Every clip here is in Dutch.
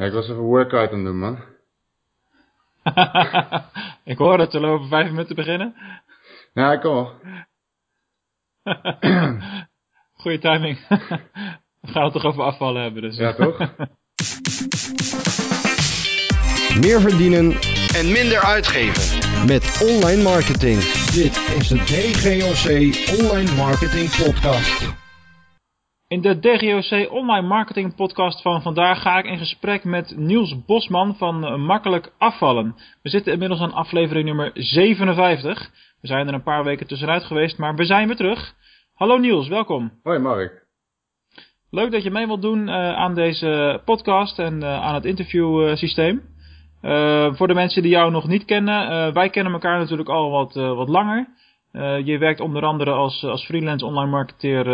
Ja, ik was even workout aan het doen, man. ik hoor dat we over vijf minuten beginnen. Ja, ik kom Goeie timing. we gaan het toch over afvallen hebben, dus. Ja, toch? Meer verdienen en minder uitgeven. met online marketing. Dit is de DGOC Online Marketing Podcast. In de DGOC Online Marketing Podcast van vandaag ga ik in gesprek met Niels Bosman van Makkelijk Afvallen. We zitten inmiddels aan aflevering nummer 57. We zijn er een paar weken tussenuit geweest, maar we zijn weer terug. Hallo Niels, welkom. Hoi Mark. Leuk dat je mee wilt doen uh, aan deze podcast en uh, aan het interviewsysteem. Voor de mensen die jou nog niet kennen, wij kennen elkaar natuurlijk al wat, wat langer. Je werkt onder andere als, als freelance online marketeer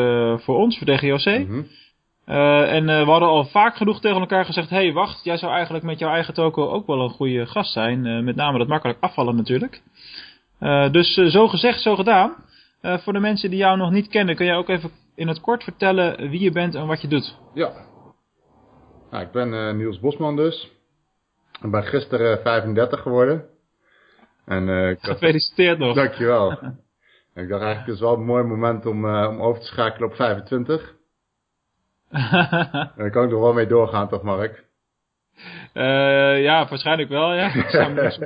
voor ons, voor DGOC. Mm -hmm. en we hadden al vaak genoeg tegen elkaar gezegd, hey wacht, jij zou eigenlijk met jouw eigen toko ook wel een goede gast zijn. met name dat makkelijk afvallen natuurlijk. dus zo gezegd, zo gedaan. voor de mensen die jou nog niet kennen, kun jij ook even in het kort vertellen wie je bent en wat je doet? Ja. Nou, ik ben Niels Bosman dus. Ik ben gisteren 35 geworden. En, ik Gefeliciteerd nog. Dankjewel. ik dacht eigenlijk, het is wel een mooi moment om, uh, om over te schakelen op 25. Daar kan ik nog wel mee doorgaan, toch Mark? ja, waarschijnlijk wel, ja. zou me niks,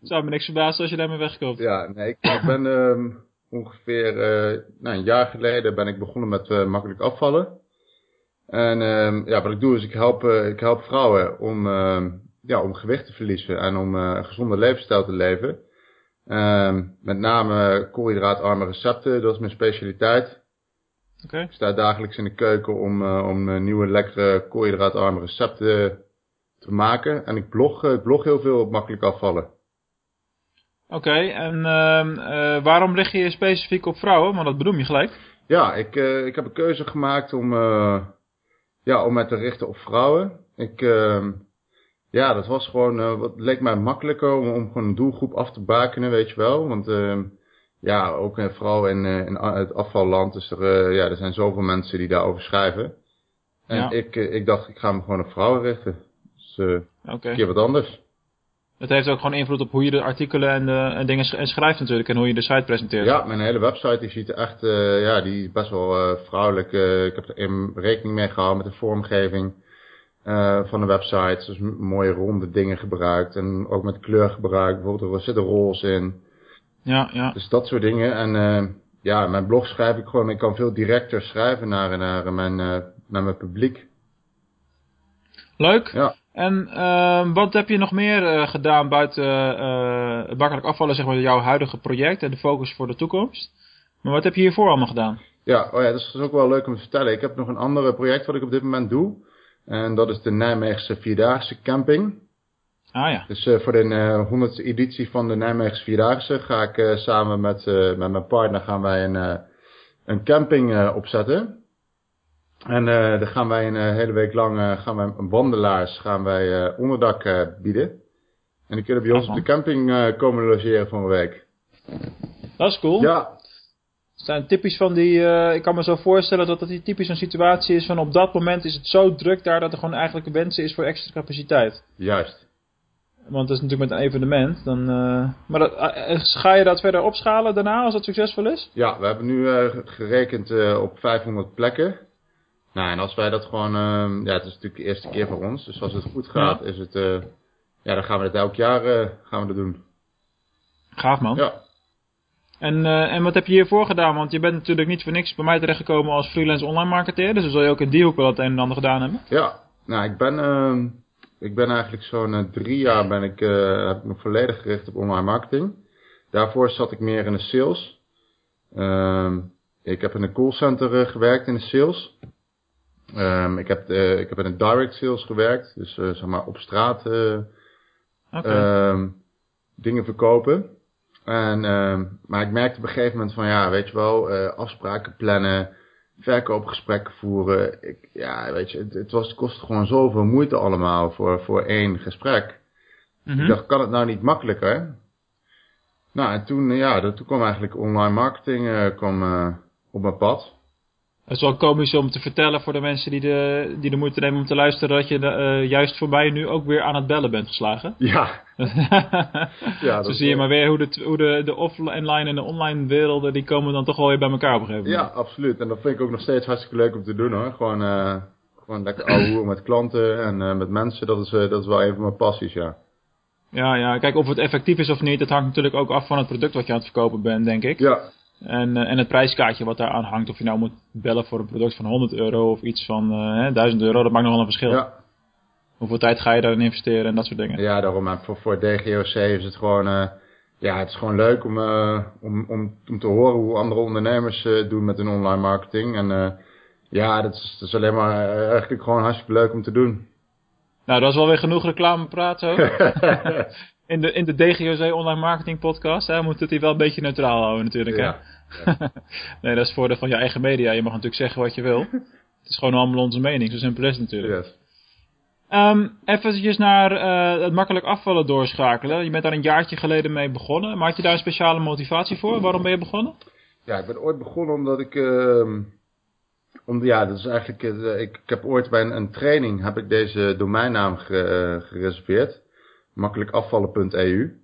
zou me niks verbazen als je daarmee wegkomt. Ja, nee, ik, ik ben... Um, ongeveer uh, nou, een jaar geleden ben ik begonnen met uh, makkelijk afvallen. En uh, ja, wat ik doe is ik help, ik help vrouwen om, ja, om gewicht te verliezen en om een gezonde levensstijl te leven. Ehm, met name koolhydraatarme recepten, dat is mijn specialiteit. Okay. Ik sta dagelijks in de keuken om, om nieuwe lekkere koolhydraatarme recepten te maken. En ik blog, ik blog heel veel op makkelijk afvallen. Oké, okay, en uh, uh, waarom leg je je specifiek op vrouwen? Want dat bedoel je gelijk. Ja, ik, uh, ik heb een keuze gemaakt om, uh, ja, om mij te richten op vrouwen. Ik, ehm, ja, dat was gewoon, wat leek mij makkelijker om, om gewoon een doelgroep af te bakenen, weet je wel. Want ehm, ja, ook vooral in, in het afvalland, dus er, ja, er zijn zoveel mensen die daarover schrijven. En ja. ik, ik dacht, ik ga me gewoon op vrouwen richten. Dus okay. een keer wat anders. Het heeft ook gewoon invloed op hoe je de artikelen en, de, en dingen sch en schrijft natuurlijk. En hoe je de site presenteert. Ja, mijn hele website die ziet er echt, ja, die is best wel vrouwelijk. Ik heb er in rekening mee gehouden met de vormgeving van de website. Dus mooie ronde dingen gebruikt. En ook met kleur gebruikt. Bijvoorbeeld er zitten roze in. Ja, ja. Dus dat soort dingen. En ja, mijn blog schrijf ik gewoon. Ik kan veel directer schrijven naar, naar, mijn, naar mijn publiek. Leuk. Ja. En uh, wat heb je nog meer uh, gedaan buiten uh, het makkelijk afvallen, zeg maar, jouw huidige project en de focus voor de toekomst? Maar wat heb je hiervoor allemaal gedaan? Ja, oh ja, dat is ook wel leuk om te vertellen. Ik heb nog een ander project wat ik op dit moment doe. En dat is de Nijmeegse Vierdaagse Camping. Ah ja. Dus uh, voor de honderdste editie van de Nijmeegse Vierdaagse ga ik samen met, met mijn partner gaan wij een, een camping opzetten. En uh, dan gaan wij een uh, hele week lang uh, gaan wij wandelaars gaan wij onderdak bieden. En die kunnen bij ons op de camping komen logeren voor een week. Dat is cool. Ja. Het zijn typisch van die, ik kan me zo voorstellen dat dat die typisch een situatie is van op dat moment is het zo druk daar dat er gewoon eigenlijk wensen is voor extra capaciteit. Juist. Want dat is natuurlijk met een evenement. Dan, maar dat, ga je dat verder opschalen daarna als het succesvol is? Ja, we hebben nu gerekend op 500 plekken. Nou, en als wij dat gewoon, uh, ja, het is natuurlijk de eerste keer voor ons. Dus als het goed gaat, ja. is het, ja, dan gaan we het elk jaar gaan we dat doen. Gaaf man. Ja. En, en wat heb je hiervoor gedaan? Want je bent natuurlijk niet voor niks bij mij terechtgekomen als freelance online marketeer. Dus dan zul je ook in die hoek wel het een en ander gedaan hebben. Ja, nou, ik ben, ehm, ik ben eigenlijk zo'n drie jaar ben ik, heb ik me volledig gericht op online marketing. Daarvoor zat ik meer in de sales. Ehm, ik heb in een callcenter gewerkt in de sales. Um, ik, heb, ik heb in een direct sales gewerkt, dus zeg maar op straat okay. um, dingen verkopen. En, um, maar ik merkte op een gegeven moment van ja, weet je wel, afspraken plannen, verkoopgesprekken voeren. Ik, ja, weet je, het, het, was, het kostte gewoon zoveel moeite allemaal voor, voor één gesprek. Mm -hmm. Ik dacht, kan het nou niet makkelijker? Nou, en toen, ja, toen kwam eigenlijk online marketing kwam, op mijn pad. Het is wel komisch om te vertellen voor de mensen die de, die de moeite nemen om te luisteren dat je uh, juist voorbij nu ook weer aan het bellen bent geslagen. Ja. ja Zo zie je maar weer hoe, de, hoe de, de offline en de online werelden, die komen dan toch wel weer bij elkaar op een gegeven moment. Ja, absoluut. En dat vind ik ook nog steeds hartstikke leuk om te doen hoor. Gewoon, uh, gewoon lekker ouwe met klanten en uh, met mensen, dat is, dat is wel een van mijn passies, ja. Ja, ja, kijk of het effectief is of niet, dat hangt natuurlijk ook af van het product wat je aan het verkopen bent, denk ik. Ja. En, en het prijskaartje wat daar aan hangt, of je nou moet bellen voor een product van 100 euro of iets van uh, 1000 euro, dat maakt nog wel een verschil. Ja. Hoeveel tijd ga je daarin investeren en dat soort dingen. Ja, daarom. Maar voor, voor DGOC is het gewoon, uh, ja, het is gewoon leuk om, om, om, om te horen hoe andere ondernemers doen met hun online marketing. En ja, dat is, dat is alleen maar eigenlijk gewoon hartstikke leuk om te doen. Nou, dat is wel weer genoeg reclame praten. in, de, in de DGOC Online Marketing Podcast. Hè, moet het hier wel een beetje neutraal houden natuurlijk. Ja. Hè? nee, dat is het voordeel van je eigen media. Je mag natuurlijk zeggen wat je wil. Het is gewoon allemaal onze mening. Zo simpel is natuurlijk. Yes. Um, eventjes naar uh, het makkelijk afvallen doorschakelen. Je bent daar een jaartje geleden mee begonnen. Maar had je daar een speciale motivatie voor? Waarom ben je begonnen? Ja, ik ben ooit begonnen omdat ik... Uh, om, ja, dat is eigenlijk... Uh, ik, ik, heb ooit bij een, een, training heb ik deze domeinnaam ge, uh, gereserveerd makkelijkafvallen.eu.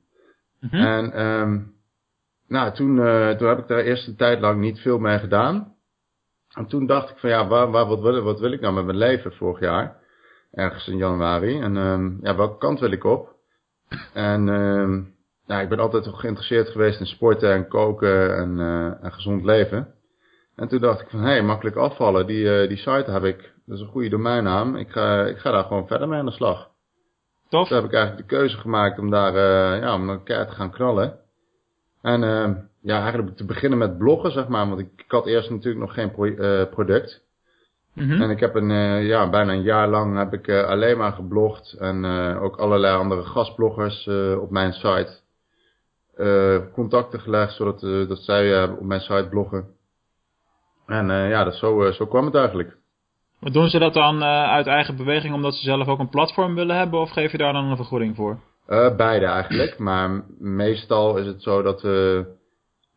Mhm. En um, nou, toen, toen heb ik daar eerst een tijd lang niet veel mee gedaan. En toen dacht ik van ja, waar, waar, wat, wil, wat wil ik nou met mijn leven vorig jaar? Ergens in januari. En um, ja, welke kant wil ik op? En um, ja, ik ben altijd geïnteresseerd geweest in sporten en koken en, uh, en gezond leven. En toen dacht ik van, hé, hey, makkelijk afvallen, die, uh, die site heb ik. Dat is een goede domeinnaam. Ik ga, ik ga daar gewoon verder mee aan de slag. Tof. Toen heb ik eigenlijk de keuze gemaakt om daar, uh, ja, om een keihard te gaan knallen. En uh, ja, eigenlijk te beginnen met bloggen, zeg maar. Want ik, ik had eerst natuurlijk nog geen pro product. Mm -hmm. En ik heb een, ja, bijna een jaar lang heb ik alleen maar geblogd. En ook allerlei andere gastbloggers op mijn site contacten gelegd, zodat dat zij op mijn site bloggen. En ja, dat zo, zo kwam het eigenlijk. Maar doen ze dat dan uit eigen beweging omdat ze zelf ook een platform willen hebben of geef je daar dan een vergoeding voor? Beide eigenlijk, maar meestal is het zo dat, uh,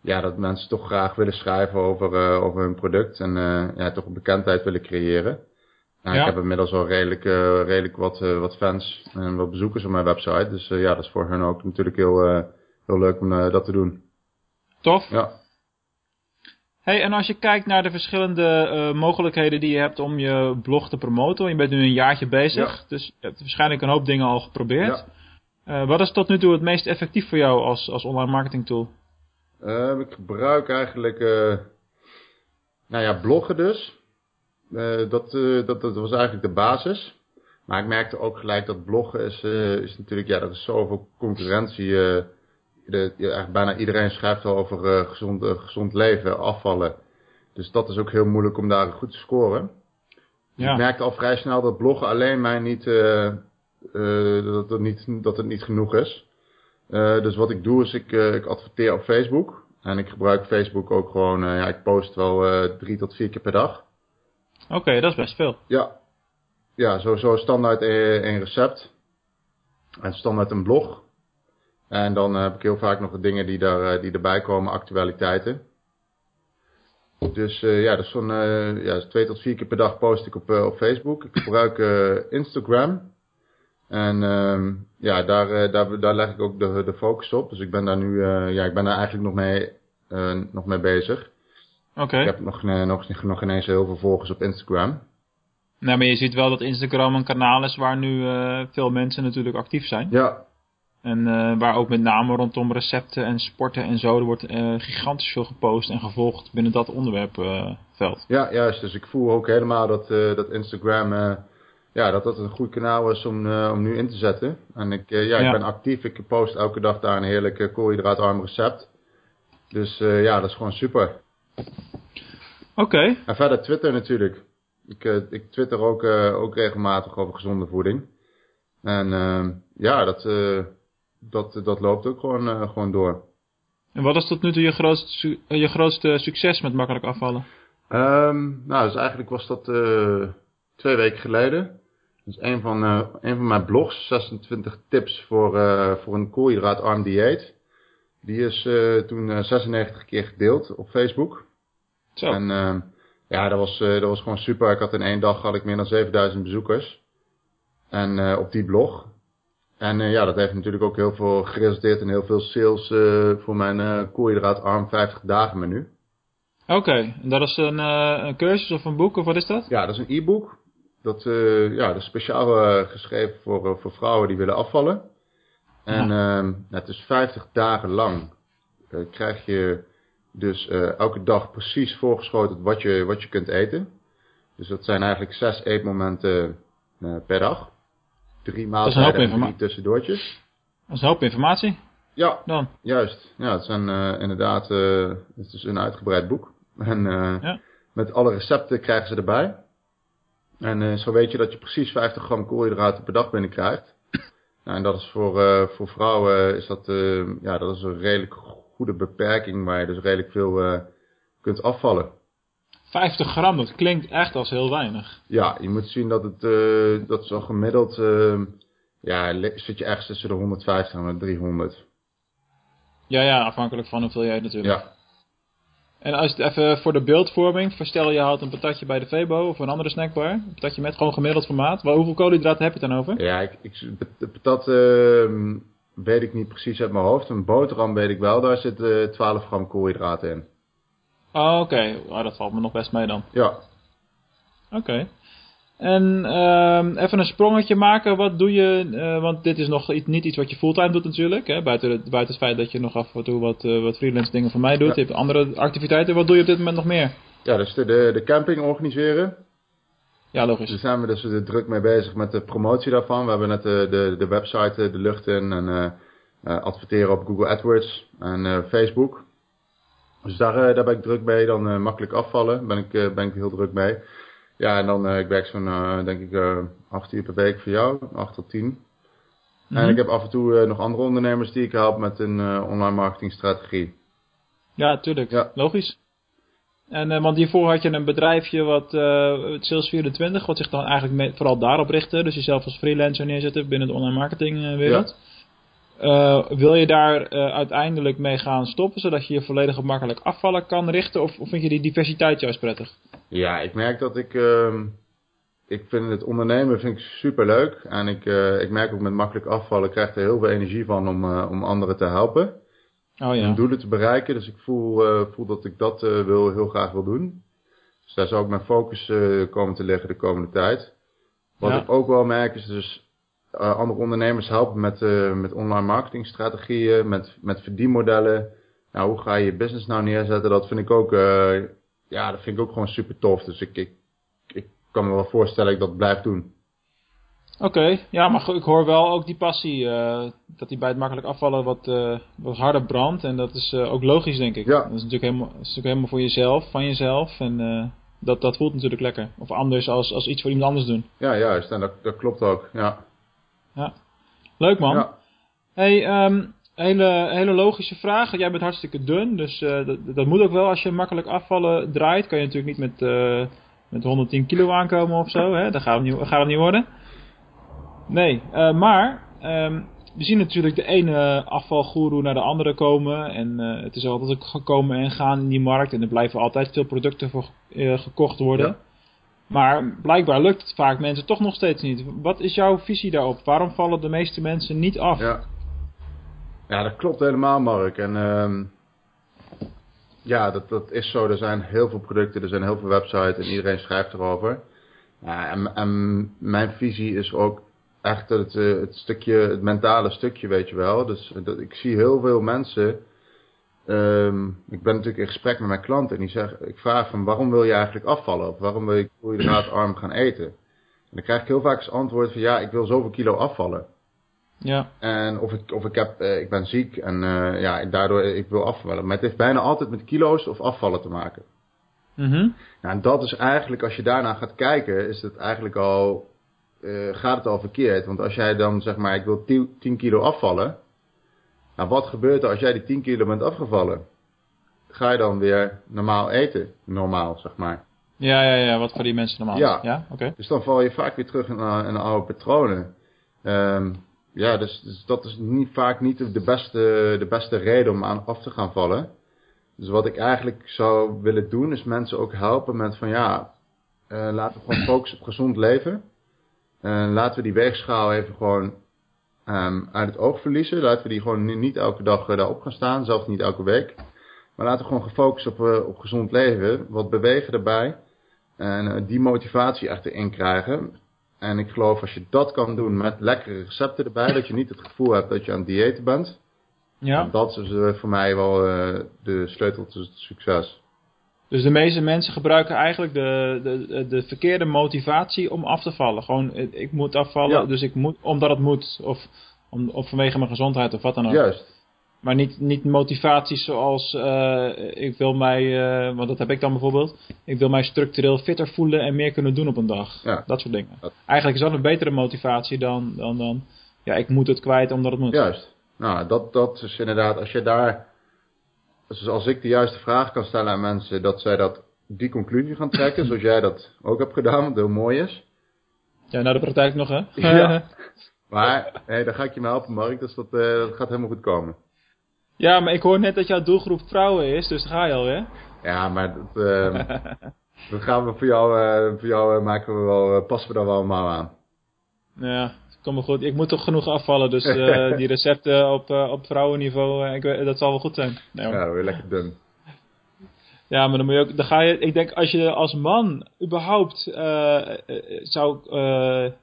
ja, dat mensen toch graag willen schrijven over, over hun product en ja, toch een bekendheid willen creëren. Nou, ja. Ik heb inmiddels al redelijk, redelijk wat, wat fans en wat bezoekers op mijn website, dus ja, dat is voor hen ook natuurlijk heel, heel leuk om dat te doen. Tof. Ja. Hey, en als je kijkt naar de verschillende mogelijkheden die je hebt om je blog te promoten. Je bent nu een jaartje bezig, ja. dus je hebt waarschijnlijk een hoop dingen al geprobeerd. Ja. Wat is tot nu toe het meest effectief voor jou als, als online marketing tool? Uh, ik gebruik eigenlijk, nou ja, bloggen dus. dat, dat, dat was eigenlijk de basis. Maar ik merkte ook gelijk dat bloggen is, is natuurlijk, ja, dat is zoveel concurrentie de, ja, bijna iedereen schrijft al over gezond, gezond leven, afvallen. Dus dat is ook heel moeilijk om daar goed te scoren. Ja. Ik merkte al vrij snel dat bloggen alleen mij niet, dat, het niet, dat het niet genoeg is. Dus wat ik doe is, ik, ik adverteer op Facebook. En ik gebruik Facebook ook gewoon, ja, ik post wel drie tot vier keer per dag. Oké, okay, dat is best veel. Ja, ja sowieso standaard een recept. En standaard een blog. En dan heb ik heel vaak nog de dingen die, daar, die erbij komen, actualiteiten. Dus uh, ja, dat is zo'n uh, ja, twee tot vier keer per dag post ik op, uh, op Facebook. Ik gebruik Instagram. En um, ja, daar, daar, daar leg ik ook de, de focus op. Dus ik ben daar nu, ja, ik ben daar eigenlijk nog mee, nog mee bezig. Oké. Okay. Ik heb nog, nog, nog ineens heel veel volgers op Instagram. Nou, maar je ziet wel dat Instagram een kanaal is waar nu veel mensen natuurlijk actief zijn. Ja, en waar ook met name rondom recepten en sporten en zo, er wordt gigantisch veel gepost en gevolgd binnen dat onderwerpveld. Ja, juist. Dus ik voel ook helemaal dat, dat Instagram, ja, dat dat een goed kanaal is om, om nu in te zetten. En ik, ja, ja, ik ben actief. Ik post elke dag daar een heerlijk koolhydraatarm recept. Dus ja, dat is gewoon super. Oké. Okay. En verder Twitter natuurlijk. Ik, ik twitter ook, ook regelmatig over gezonde voeding. En ja, dat dat, dat loopt ook gewoon, gewoon door. En wat is tot nu toe je grootste, je grootste succes met makkelijk afvallen? Um, nou, dus eigenlijk was dat twee weken geleden. Dus een van, uh, een van mijn blogs, 26 tips voor, voor een koolhydraatarm dieet. Die is toen 96 keer gedeeld op Facebook. Zo. En Ja, dat was, dat was gewoon super. Ik had in één dag had ik meer dan 7000 bezoekers. En op die blog. En ja, dat heeft natuurlijk ook heel veel geresulteerd in heel veel sales voor mijn uh, koolhydraatarm 50 dagen menu. Oké, en dat is een, een cursus of een boek of wat is dat? Ja, dat is een e-book. Dat, uh, ja, dat is speciaal uh, geschreven voor, uh, voor vrouwen die willen afvallen. En ja. het is 50 dagen lang. krijg je dus elke dag precies voorgeschoten wat je, wat je kunt eten. Dus dat zijn eigenlijk zes eetmomenten per dag. Drie maaltijden en drie tussendoortjes. Dat is een hoop informatie. Ja, Dan. juist. Ja, het zijn inderdaad, het is een uitgebreid boek. En ja. met alle recepten krijgen ze erbij. En uh, zo weet je dat je precies 50 gram koolhydraten per dag binnenkrijgt. Nou, en dat is voor, uh, voor vrouwen is dat, uh, ja, dat is een redelijk goede beperking waar je dus redelijk veel kunt afvallen. 50 gram, dat klinkt echt als heel weinig. Ja, je moet zien dat het dat zo gemiddeld, ja, zit je ergens tussen de 150 en de 300. Ja, ja, afhankelijk van hoeveel jij natuurlijk. Ja. En als het even voor de beeldvorming, verstel je haalt een patatje bij de Febo of een andere snackbar. Een patatje met gewoon gemiddeld formaat. Waar, hoeveel koolhydraten heb je het dan over? Ja, ik, ik, de patat uh, weet ik niet precies uit mijn hoofd. Een boterham weet ik wel, daar zit uh, 12 gram koolhydraten in. Oh, oké. Okay. Oh, dat valt me nog best mee dan. Ja. Oké. Okay. En uh, even een sprongetje maken. Wat doe je? Uh, want dit is nog niet iets wat je fulltime doet natuurlijk. Hè? Buiten, het, buiten het feit dat je nog af en toe wat, uh, wat freelance dingen voor mij doet. Je hebt andere activiteiten. Wat doe je op dit moment nog meer? Ja, dus de, de, camping organiseren. Ja, logisch. Daar zijn we dus druk mee bezig met de promotie daarvan. We hebben net de, de, de website de lucht in. En adverteren op Google AdWords en Facebook. Dus daar, daar ben ik druk mee. Dan makkelijk afvallen. Ben ik, ben ik heel druk mee. Ja, en dan, uh, ik werk zo'n, uh, denk ik, uh, acht uur per week voor jou, acht tot tien. Mm-hmm. En ik heb af en toe nog andere ondernemers die ik help met een online marketingstrategie. Ja, tuurlijk. Ja. Logisch. En, want hiervoor had je een bedrijfje wat, Sales24, wat zich dan eigenlijk vooral daarop richtte. Dus jezelf als freelancer neerzetten binnen de online marketing wereld. Ja. wil je daar uiteindelijk mee gaan stoppen, zodat je je volledig op makkelijk afvallen kan richten? Of, of vind je die diversiteit juist prettig? Ja, ik merk dat ik. Uh, ik vind het ondernemen vind ik super leuk. En ik, uh, ik merk ook met makkelijk afvallen krijg er heel veel energie van om, uh, om anderen te helpen. Oh, ja. Om doelen te bereiken. Dus ik voel, uh, voel dat ik dat wil, heel graag wil doen. Dus daar zou ook mijn focus komen te liggen de komende tijd. Wat ja. ik ook wel merk is dus andere ondernemers helpen met, met online marketingstrategieën, met, met verdienmodellen. Nou, hoe ga je je business nou neerzetten? Dat vind ik ook ja, dat vind ik ook gewoon super tof. Dus ik, ik, ik kan me wel voorstellen dat ik dat blijf doen. Oké, ja, maar ik hoor wel ook die passie, uh, dat die bij het makkelijk afvallen wat, uh, wat harder brandt. En dat is uh, ook logisch, denk ik. Ja. Dat is natuurlijk helemaal, is natuurlijk helemaal voor jezelf, van jezelf. En dat, dat voelt natuurlijk lekker. Of anders als, als iets voor iemand anders doen. Ja, juist. En dat, dat klopt ook, ja. Ja, leuk man. Ja. Hey, um, hele, hele logische vraag. Jij bent hartstikke dun, dus uh, dat, dat, moet ook wel. Als je makkelijk afvallen draait, kan je natuurlijk niet met, uh, met 110 kilo aankomen of zo. Hè? Dat gaat het niet, gaat het niet worden. Nee, uh, maar um, we zien natuurlijk de ene afvalgoeroe naar de andere komen. En het is altijd ook gekomen en gaan in die markt. En er blijven altijd veel producten voor gekocht worden. Ja. Maar blijkbaar lukt het vaak mensen toch nog steeds niet. Wat is jouw visie daarop? Waarom vallen de meeste mensen niet af? Ja. Ja, dat klopt helemaal, Mark. En uh, ja, dat, dat is zo. Er zijn heel veel producten, er zijn heel veel websites en iedereen schrijft erover. En, en mijn visie is ook echt het, eh, het stukje, het mentale stukje, weet je wel. Dus dat, ik zie heel veel mensen. Um, ik ben natuurlijk in gesprek met mijn klanten en die zeggen, ik vraag van waarom wil je eigenlijk afvallen? Of waarom wil je arm gaan eten? En dan krijg ik heel vaak als antwoord van ja, ik wil zoveel kilo afvallen. Ja. En of ik, of ik, heb, uh, ik ben ziek en uh, ja, daardoor ik wil afvallen. Maar het heeft bijna altijd met kilo's of afvallen te maken. Mm -hmm. nou, en dat is eigenlijk, als je daarna gaat kijken, is het eigenlijk al, uh, gaat het al verkeerd. Want als jij dan zeg maar, ik wil 10 kilo afvallen. Nou, wat gebeurt er als jij die 10 kilo bent afgevallen? Ga je dan weer normaal eten? Normaal, zeg maar. Ja, ja, ja, wat voor die mensen normaal Ja, ja? oké. Dus dan val je vaak weer terug in, in oude patronen. Um, ja, dus, dus, dat is niet, vaak niet de beste, de beste reden om aan af te gaan vallen. Dus wat ik eigenlijk zou willen doen, is mensen ook helpen met van ja, eh, laten we gewoon focussen op gezond leven. Uh, laten we die weegschaal even gewoon um, uit het oog verliezen. Laten we die gewoon niet elke dag uh, daarop gaan staan, zelfs niet elke week. Maar laten we gewoon gefocust op, op gezond leven, wat bewegen erbij. En die motivatie echt erin krijgen. En ik geloof als je dat kan doen met lekkere recepten erbij, dat je niet het gevoel hebt dat je aan het diëten bent. Ja. Dat is voor mij wel de sleutel tot succes. Dus de meeste mensen gebruiken eigenlijk de, de, de verkeerde motivatie om af te vallen. Gewoon, ik moet afvallen, dus ik moet, omdat het moet. Of, om, of vanwege mijn gezondheid of wat dan ook. Juist. Maar niet, niet motivaties zoals, uh, ik wil mij, uh, want dat heb ik dan bijvoorbeeld. Ik wil mij structureel fitter voelen en meer kunnen doen op een dag. Ja. Dat soort dingen. Eigenlijk is dat een betere motivatie dan, dan, dan, ja, ik moet het kwijt omdat het moet. Juist. Nou, dat, dat is inderdaad, als je daar dus als ik de juiste vraag kan stellen aan mensen, dat zij dat, die conclusie gaan trekken, zoals jij dat ook hebt gedaan, wat heel mooi is. Ja, naar de praktijk nog, hè? ja. Maar, nee, dan ga ik je maar helpen, Mark, dus dat, uh, dat gaat helemaal goed komen. Ja, maar ik hoor net dat jouw doelgroep vrouwen is, dus daar ga je al, hè? Ja, maar dat, uh, dat gaan we voor jou, uh, voor jou uh, maken we wel, passen we daar wel allemaal aan. Ja, kom maar goed. Ik moet toch genoeg afvallen, dus uh, die recepten op, op vrouwenniveau, ik, dat zal wel goed zijn. Nee, ja, weer lekker dun. Ja, maar dan moet je ook, dan ga je, ik denk als je als man überhaupt zou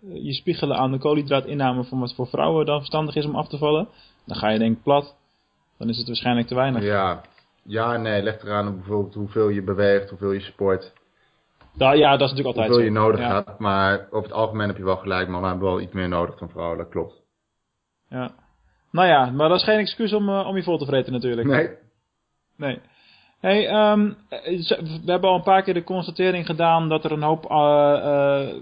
je spiegelen aan de koolhydraatinname van wat voor vrouwen dan verstandig is om af te vallen, dan ga je denk ik plat. Dan is het waarschijnlijk te weinig. Ja, ja nee, leg eraan bijvoorbeeld hoeveel je beweegt, hoeveel je sport. Nou, ja, dat is natuurlijk altijd Hoeveel je nodig hebt, maar over het algemeen heb je wel gelijk, we hebben wel iets meer nodig dan vrouwen, dat klopt. Ja. Nou ja, maar dat is geen excuus om, uh, om je vol te vreten natuurlijk. Nee. Nee. Hey, um, we hebben al een paar keer de constatering gedaan dat er een hoop uh,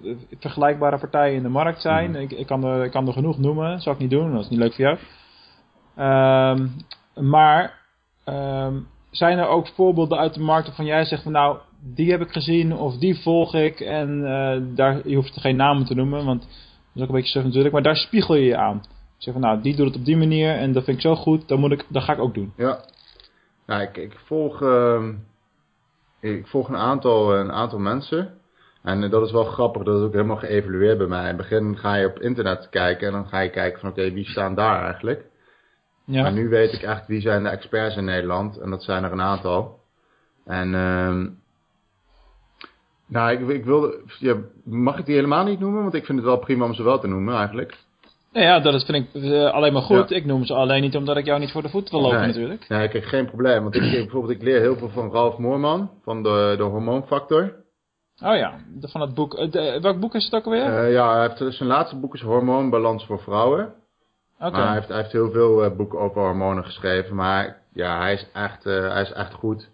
uh, vergelijkbare partijen in de markt zijn. Mm. Ik, ik, kan er, ik kan er genoeg noemen, dat zou ik niet doen, dat is niet leuk voor jou. Um, maar um, zijn er ook voorbeelden uit de markt waarvan jij zegt van nou, die heb ik gezien of die volg ik. En uh, daar, je hoeft geen namen te noemen, want dat is ook een beetje surf natuurlijk. Maar daar spiegel je je aan. Je zegt van nou, die doet het op die manier en dat vind ik zo goed, dan moet ik, dat ga ik ook doen. Ja, nou, ik, ik volg, uh, ik volg een, aantal, een aantal mensen. En uh, dat is wel grappig, dat is ook helemaal geëvalueerd bij mij. In het begin ga je op internet kijken en dan ga je kijken van oké, wie staan daar eigenlijk? Ja. Maar nu weet ik eigenlijk wie zijn de experts in Nederland. En dat zijn er een aantal. En uh, nou, ik, ik wilde, ja, mag ik die helemaal niet noemen? Want ik vind het wel prima om ze wel te noemen eigenlijk. Nou ja, dat vind ik uh, alleen maar goed. Ik noem ze alleen niet omdat ik jou niet voor de voet wil lopen nee. natuurlijk. Nee, ik heb geen probleem. Want ik, bijvoorbeeld, ik leer heel veel van Ralf Moorman, van de, de hormoonfactor. Oh ja, van het boek. Eh, de, welk boek is het ook alweer? Uh, ja, hij heeft, zijn laatste boek is Hormoonbalans voor Vrouwen. Okay. Maar hij heeft, hij heeft heel veel uh, boeken over hormonen geschreven. Maar ja, hij is echt, hij is echt goed.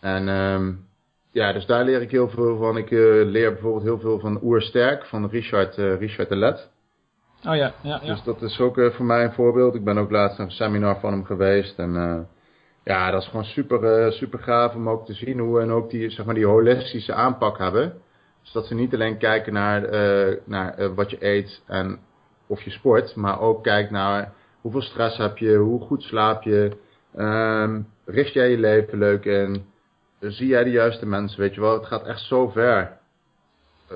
En... Um, ja, dus daar leer ik heel veel van. Ik uh, leer bijvoorbeeld heel veel van Oersterk, van Richard, Richard de Let. Oh ja, ja, ja. Dus dat is ook voor mij een voorbeeld. Ik ben ook laatst naar een seminar van hem geweest. En ja, dat is gewoon super, super gaaf om ook te zien hoe en ook die, zeg maar, die holistische aanpak hebben. Dus dat ze niet alleen kijken naar, naar wat je eet en of je sport, maar ook kijkt naar hoeveel stress heb je, hoe goed slaap je, um, richt jij je leven leuk in zie jij de juiste mensen, weet je wel. Het gaat echt zo ver.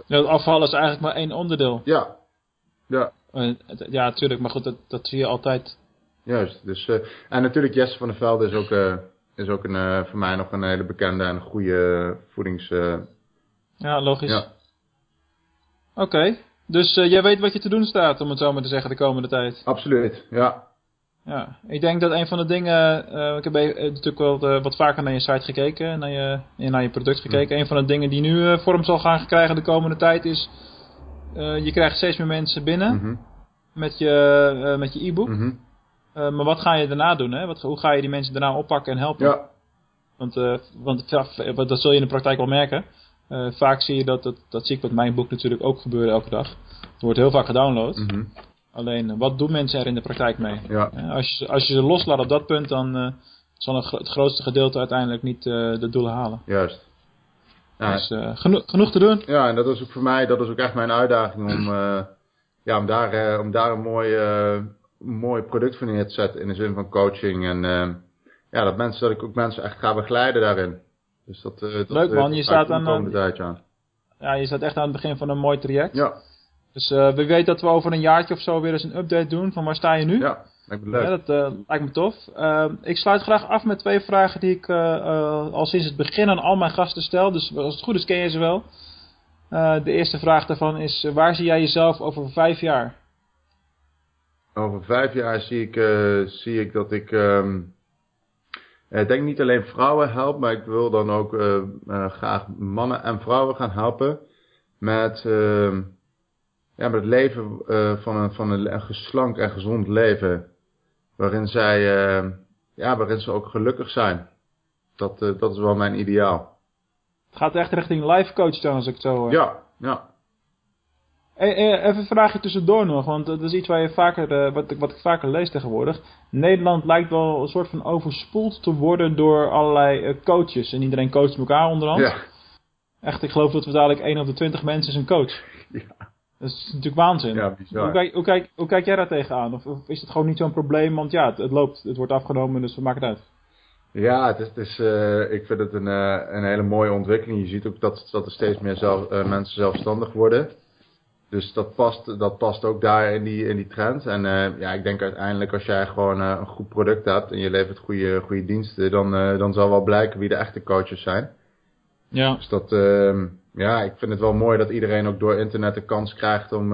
Ja, afvallen is eigenlijk maar één onderdeel. Ja. Ja. Ja, natuurlijk, maar goed, dat, dat zie je altijd. Juist. Dus, uh, en natuurlijk Jesse van der Velde is ook, uh, is ook een, uh, voor mij nog een hele bekende en goede voedings... ja, logisch. Ja. Oké. Okay. Dus jij weet wat je te doen staat, om het zo maar te zeggen, de komende tijd. Absoluut, ja. Ja, ik denk dat een van de dingen, uh, ik heb natuurlijk wel wat vaker naar je site gekeken, naar je, naar je product gekeken. Een van de dingen die nu uh, vorm zal gaan krijgen de komende tijd is, je krijgt steeds meer mensen binnen mm -hmm. met je met je e-book. Mm -hmm. maar wat ga je daarna doen? Hè? Wat, hoe ga je die mensen daarna oppakken en helpen? Ja. Want, want dat zul je in de praktijk wel merken. Vaak zie je dat, dat, dat zie ik met mijn boek natuurlijk ook gebeuren elke dag. Het wordt heel vaak gedownload. Mm -hmm. Alleen, wat doen mensen er in de praktijk mee? Ja. Als, je, als je ze loslaat op dat punt, dan uh, zal het grootste gedeelte uiteindelijk niet uh, de doelen halen. Juist. Ja. Dus geno genoeg te doen. Ja, en dat is ook voor mij, dat is ook echt mijn uitdaging om, ja, om, daar, om daar een mooi, mooi product voor neer te zetten in de zin van coaching en ja, dat, mensen, dat ik ook mensen echt ga begeleiden daarin. Dus dat, uh, dat Leuk man, je staat aan de tijd, ja. ja, je staat echt aan het begin van een mooi traject. Ja. Dus uh, we weten dat we over een jaartje of zo weer eens een update doen van waar sta je nu. Ja, lijkt me leuk. Ja, dat lijkt me tof. ik sluit graag af met twee vragen die ik al sinds het begin aan al mijn gasten stel. Dus als het goed is ken je ze wel. de eerste vraag daarvan is, waar zie jij jezelf over vijf jaar? Over vijf jaar zie ik, zie ik dat ik... Um ik denk niet alleen vrouwen helpen, maar ik wil dan ook uh, uh, graag mannen en vrouwen gaan helpen met, uh, ja, met het leven van, een, van een, geslank en gezond leven. Waarin zij, ja, waarin ze ook gelukkig zijn. Dat, dat is wel mijn ideaal. Het gaat echt richting life coach dan, als ik het zo hoor. Ja, ja. Even een vraagje tussendoor nog, want dat is iets waar je vaker, uh, wat, wat ik vaker lees tegenwoordig. Nederland lijkt wel een soort van overspoeld te worden door allerlei coaches. En iedereen coacht elkaar onderhand. Ja. Echt, ik geloof dat we dadelijk 1 op de 20 mensen is een coach. Ja. Dat is natuurlijk waanzin. Ja. Hoe, kijk, hoe, kijk, hoe kijk jij daar tegenaan? Of, of is het gewoon niet zo'n probleem? Want ja, het, het, loopt, het wordt afgenomen, dus we maken het uit. Ja, het is, het is, uh, ik vind het een, een hele mooie ontwikkeling. Je ziet ook dat, dat er steeds meer zelf, mensen zelfstandig worden. Dus dat past, dat past ook daar in die, in die trend. En uh, ja, ik denk uiteindelijk als jij gewoon uh, een goed product hebt en je levert goede, goede diensten, dan, uh, dan zal wel blijken wie de echte coaches zijn. Ja. Dus dat, ehm, ja, ik vind het wel mooi dat iedereen ook door internet de kans krijgt om,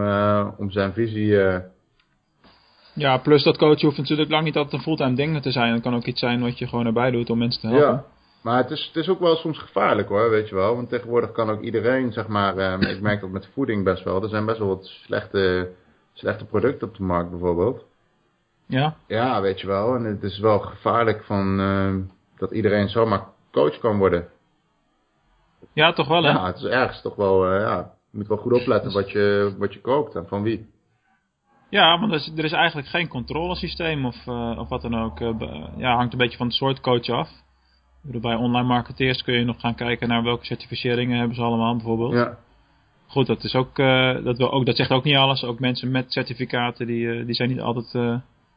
om zijn visie. Ja, plus dat coachen hoeft natuurlijk lang niet altijd een fulltime ding te zijn. Het kan ook iets zijn wat je gewoon erbij doet om mensen te helpen. Ja. Maar het is, het is ook wel soms gevaarlijk hoor, weet je wel. Want tegenwoordig kan ook iedereen, zeg maar, eh, ik merk dat met voeding best wel. Er zijn best wel wat slechte, slechte producten op de markt bijvoorbeeld. Ja? Ja, weet je wel. En het is wel gevaarlijk van, uh, dat iedereen zomaar coach kan worden. Ja, toch wel hè? Ja, het is ergens toch wel, uh, ja, je moet wel goed opletten wat je, wat je koopt en van wie. Ja, want er is, er is eigenlijk geen controlesysteem of, uh, of wat dan ook. ja, hangt een beetje van het soort coach af. Bij online marketeers kun je nog gaan kijken naar welke certificeringen hebben ze allemaal bijvoorbeeld. Ja. Goed, dat, is ook, uh, dat, wil ook, dat zegt ook niet alles. Ook mensen met certificaten, die, uh, die zijn niet altijd uh,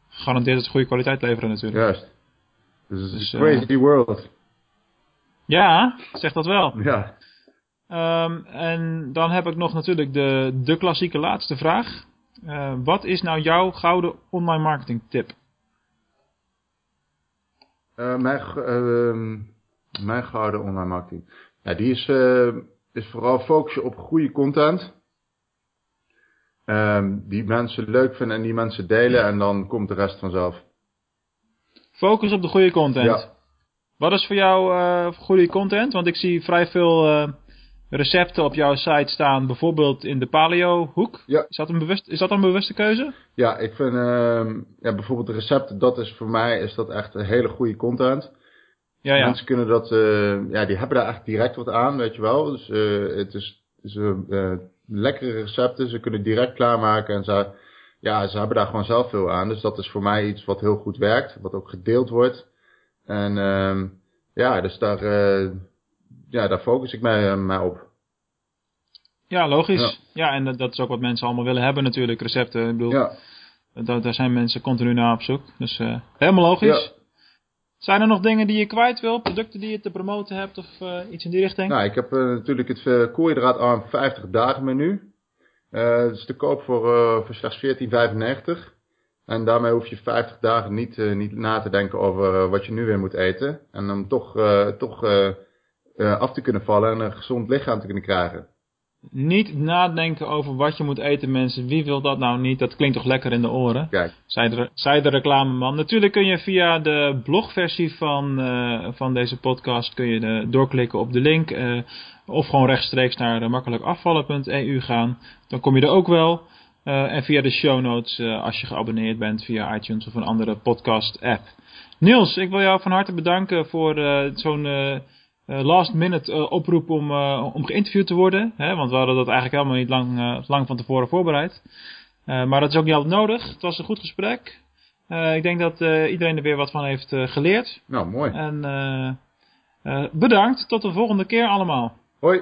gegarandeerd dat ze goede kwaliteit leveren natuurlijk. Juist. Dus het is een crazy world. Ja, zegt dat wel. Ja. Um, en dan heb ik nog natuurlijk de, de klassieke laatste vraag. wat is nou jouw gouden online marketing tip? Uh, mijn, uh, mijn gouden online marketing. Ja, die is, uh, is vooral focussen op goede content. Um, die mensen leuk vinden en die mensen delen en dan komt de rest vanzelf. Focus op de goede content. Ja. Wat is voor jou uh, goede content? Want ik zie vrij veel recepten op jouw site staan, bijvoorbeeld in de paleo hoek. Ja. Is dat een, bewust, is dat een bewuste keuze? Ja, ik vind uh, ja, bijvoorbeeld de recepten, dat is voor mij is dat echt een hele goede content. Ja, ja. Mensen kunnen dat, uh, ja, die hebben daar echt direct wat aan, weet je wel. Dus uh, het is, is uh, lekkere recepten, ze kunnen direct klaarmaken en ze, ja, ze hebben daar gewoon zelf veel aan. Dus dat is voor mij iets wat heel goed werkt, wat ook gedeeld wordt. En uh, ja, dus daar, ja, daar focus ik mij, mij op. Ja, logisch. Ja, ja en dat, dat, is ook wat mensen allemaal willen hebben natuurlijk, recepten. Ik bedoel, ja. daar, daar zijn mensen continu naar op zoek. Dus uh, helemaal logisch. Ja. Zijn er nog dingen die je kwijt wil? Producten die je te promoten hebt of uh, iets in die richting? Nou, ik heb uh, natuurlijk het uh, koolhydraatarm 50 dagen menu. dat is te koop voor, voor slechts 14,95. En daarmee hoef je 50 dagen niet, niet na te denken over wat je nu weer moet eten. En om toch, toch af te kunnen vallen en een gezond lichaam te kunnen krijgen. Niet nadenken over wat je moet eten, mensen. Wie wil dat nou niet? Dat klinkt toch lekker in de oren? Kijk. Zij de, zij de reclameman. Natuurlijk kun je via de blogversie van, uh, van deze podcast kun je de, doorklikken op de link. Uh, of gewoon rechtstreeks naar makkelijkafvallen.eu gaan. Dan kom je er ook wel. Uh, en via de show notes als je geabonneerd bent via iTunes of een andere podcast app. Niels, ik wil jou van harte bedanken voor zo'n last minute uh, oproep om, uh, om geïnterviewd te worden. Hè, want we hadden dat eigenlijk helemaal niet lang, lang van tevoren voorbereid. maar dat is ook niet altijd nodig. Het was een goed gesprek. ik denk dat iedereen er weer wat van heeft geleerd. Nou, mooi. En bedankt. Tot de volgende keer allemaal. Hoi.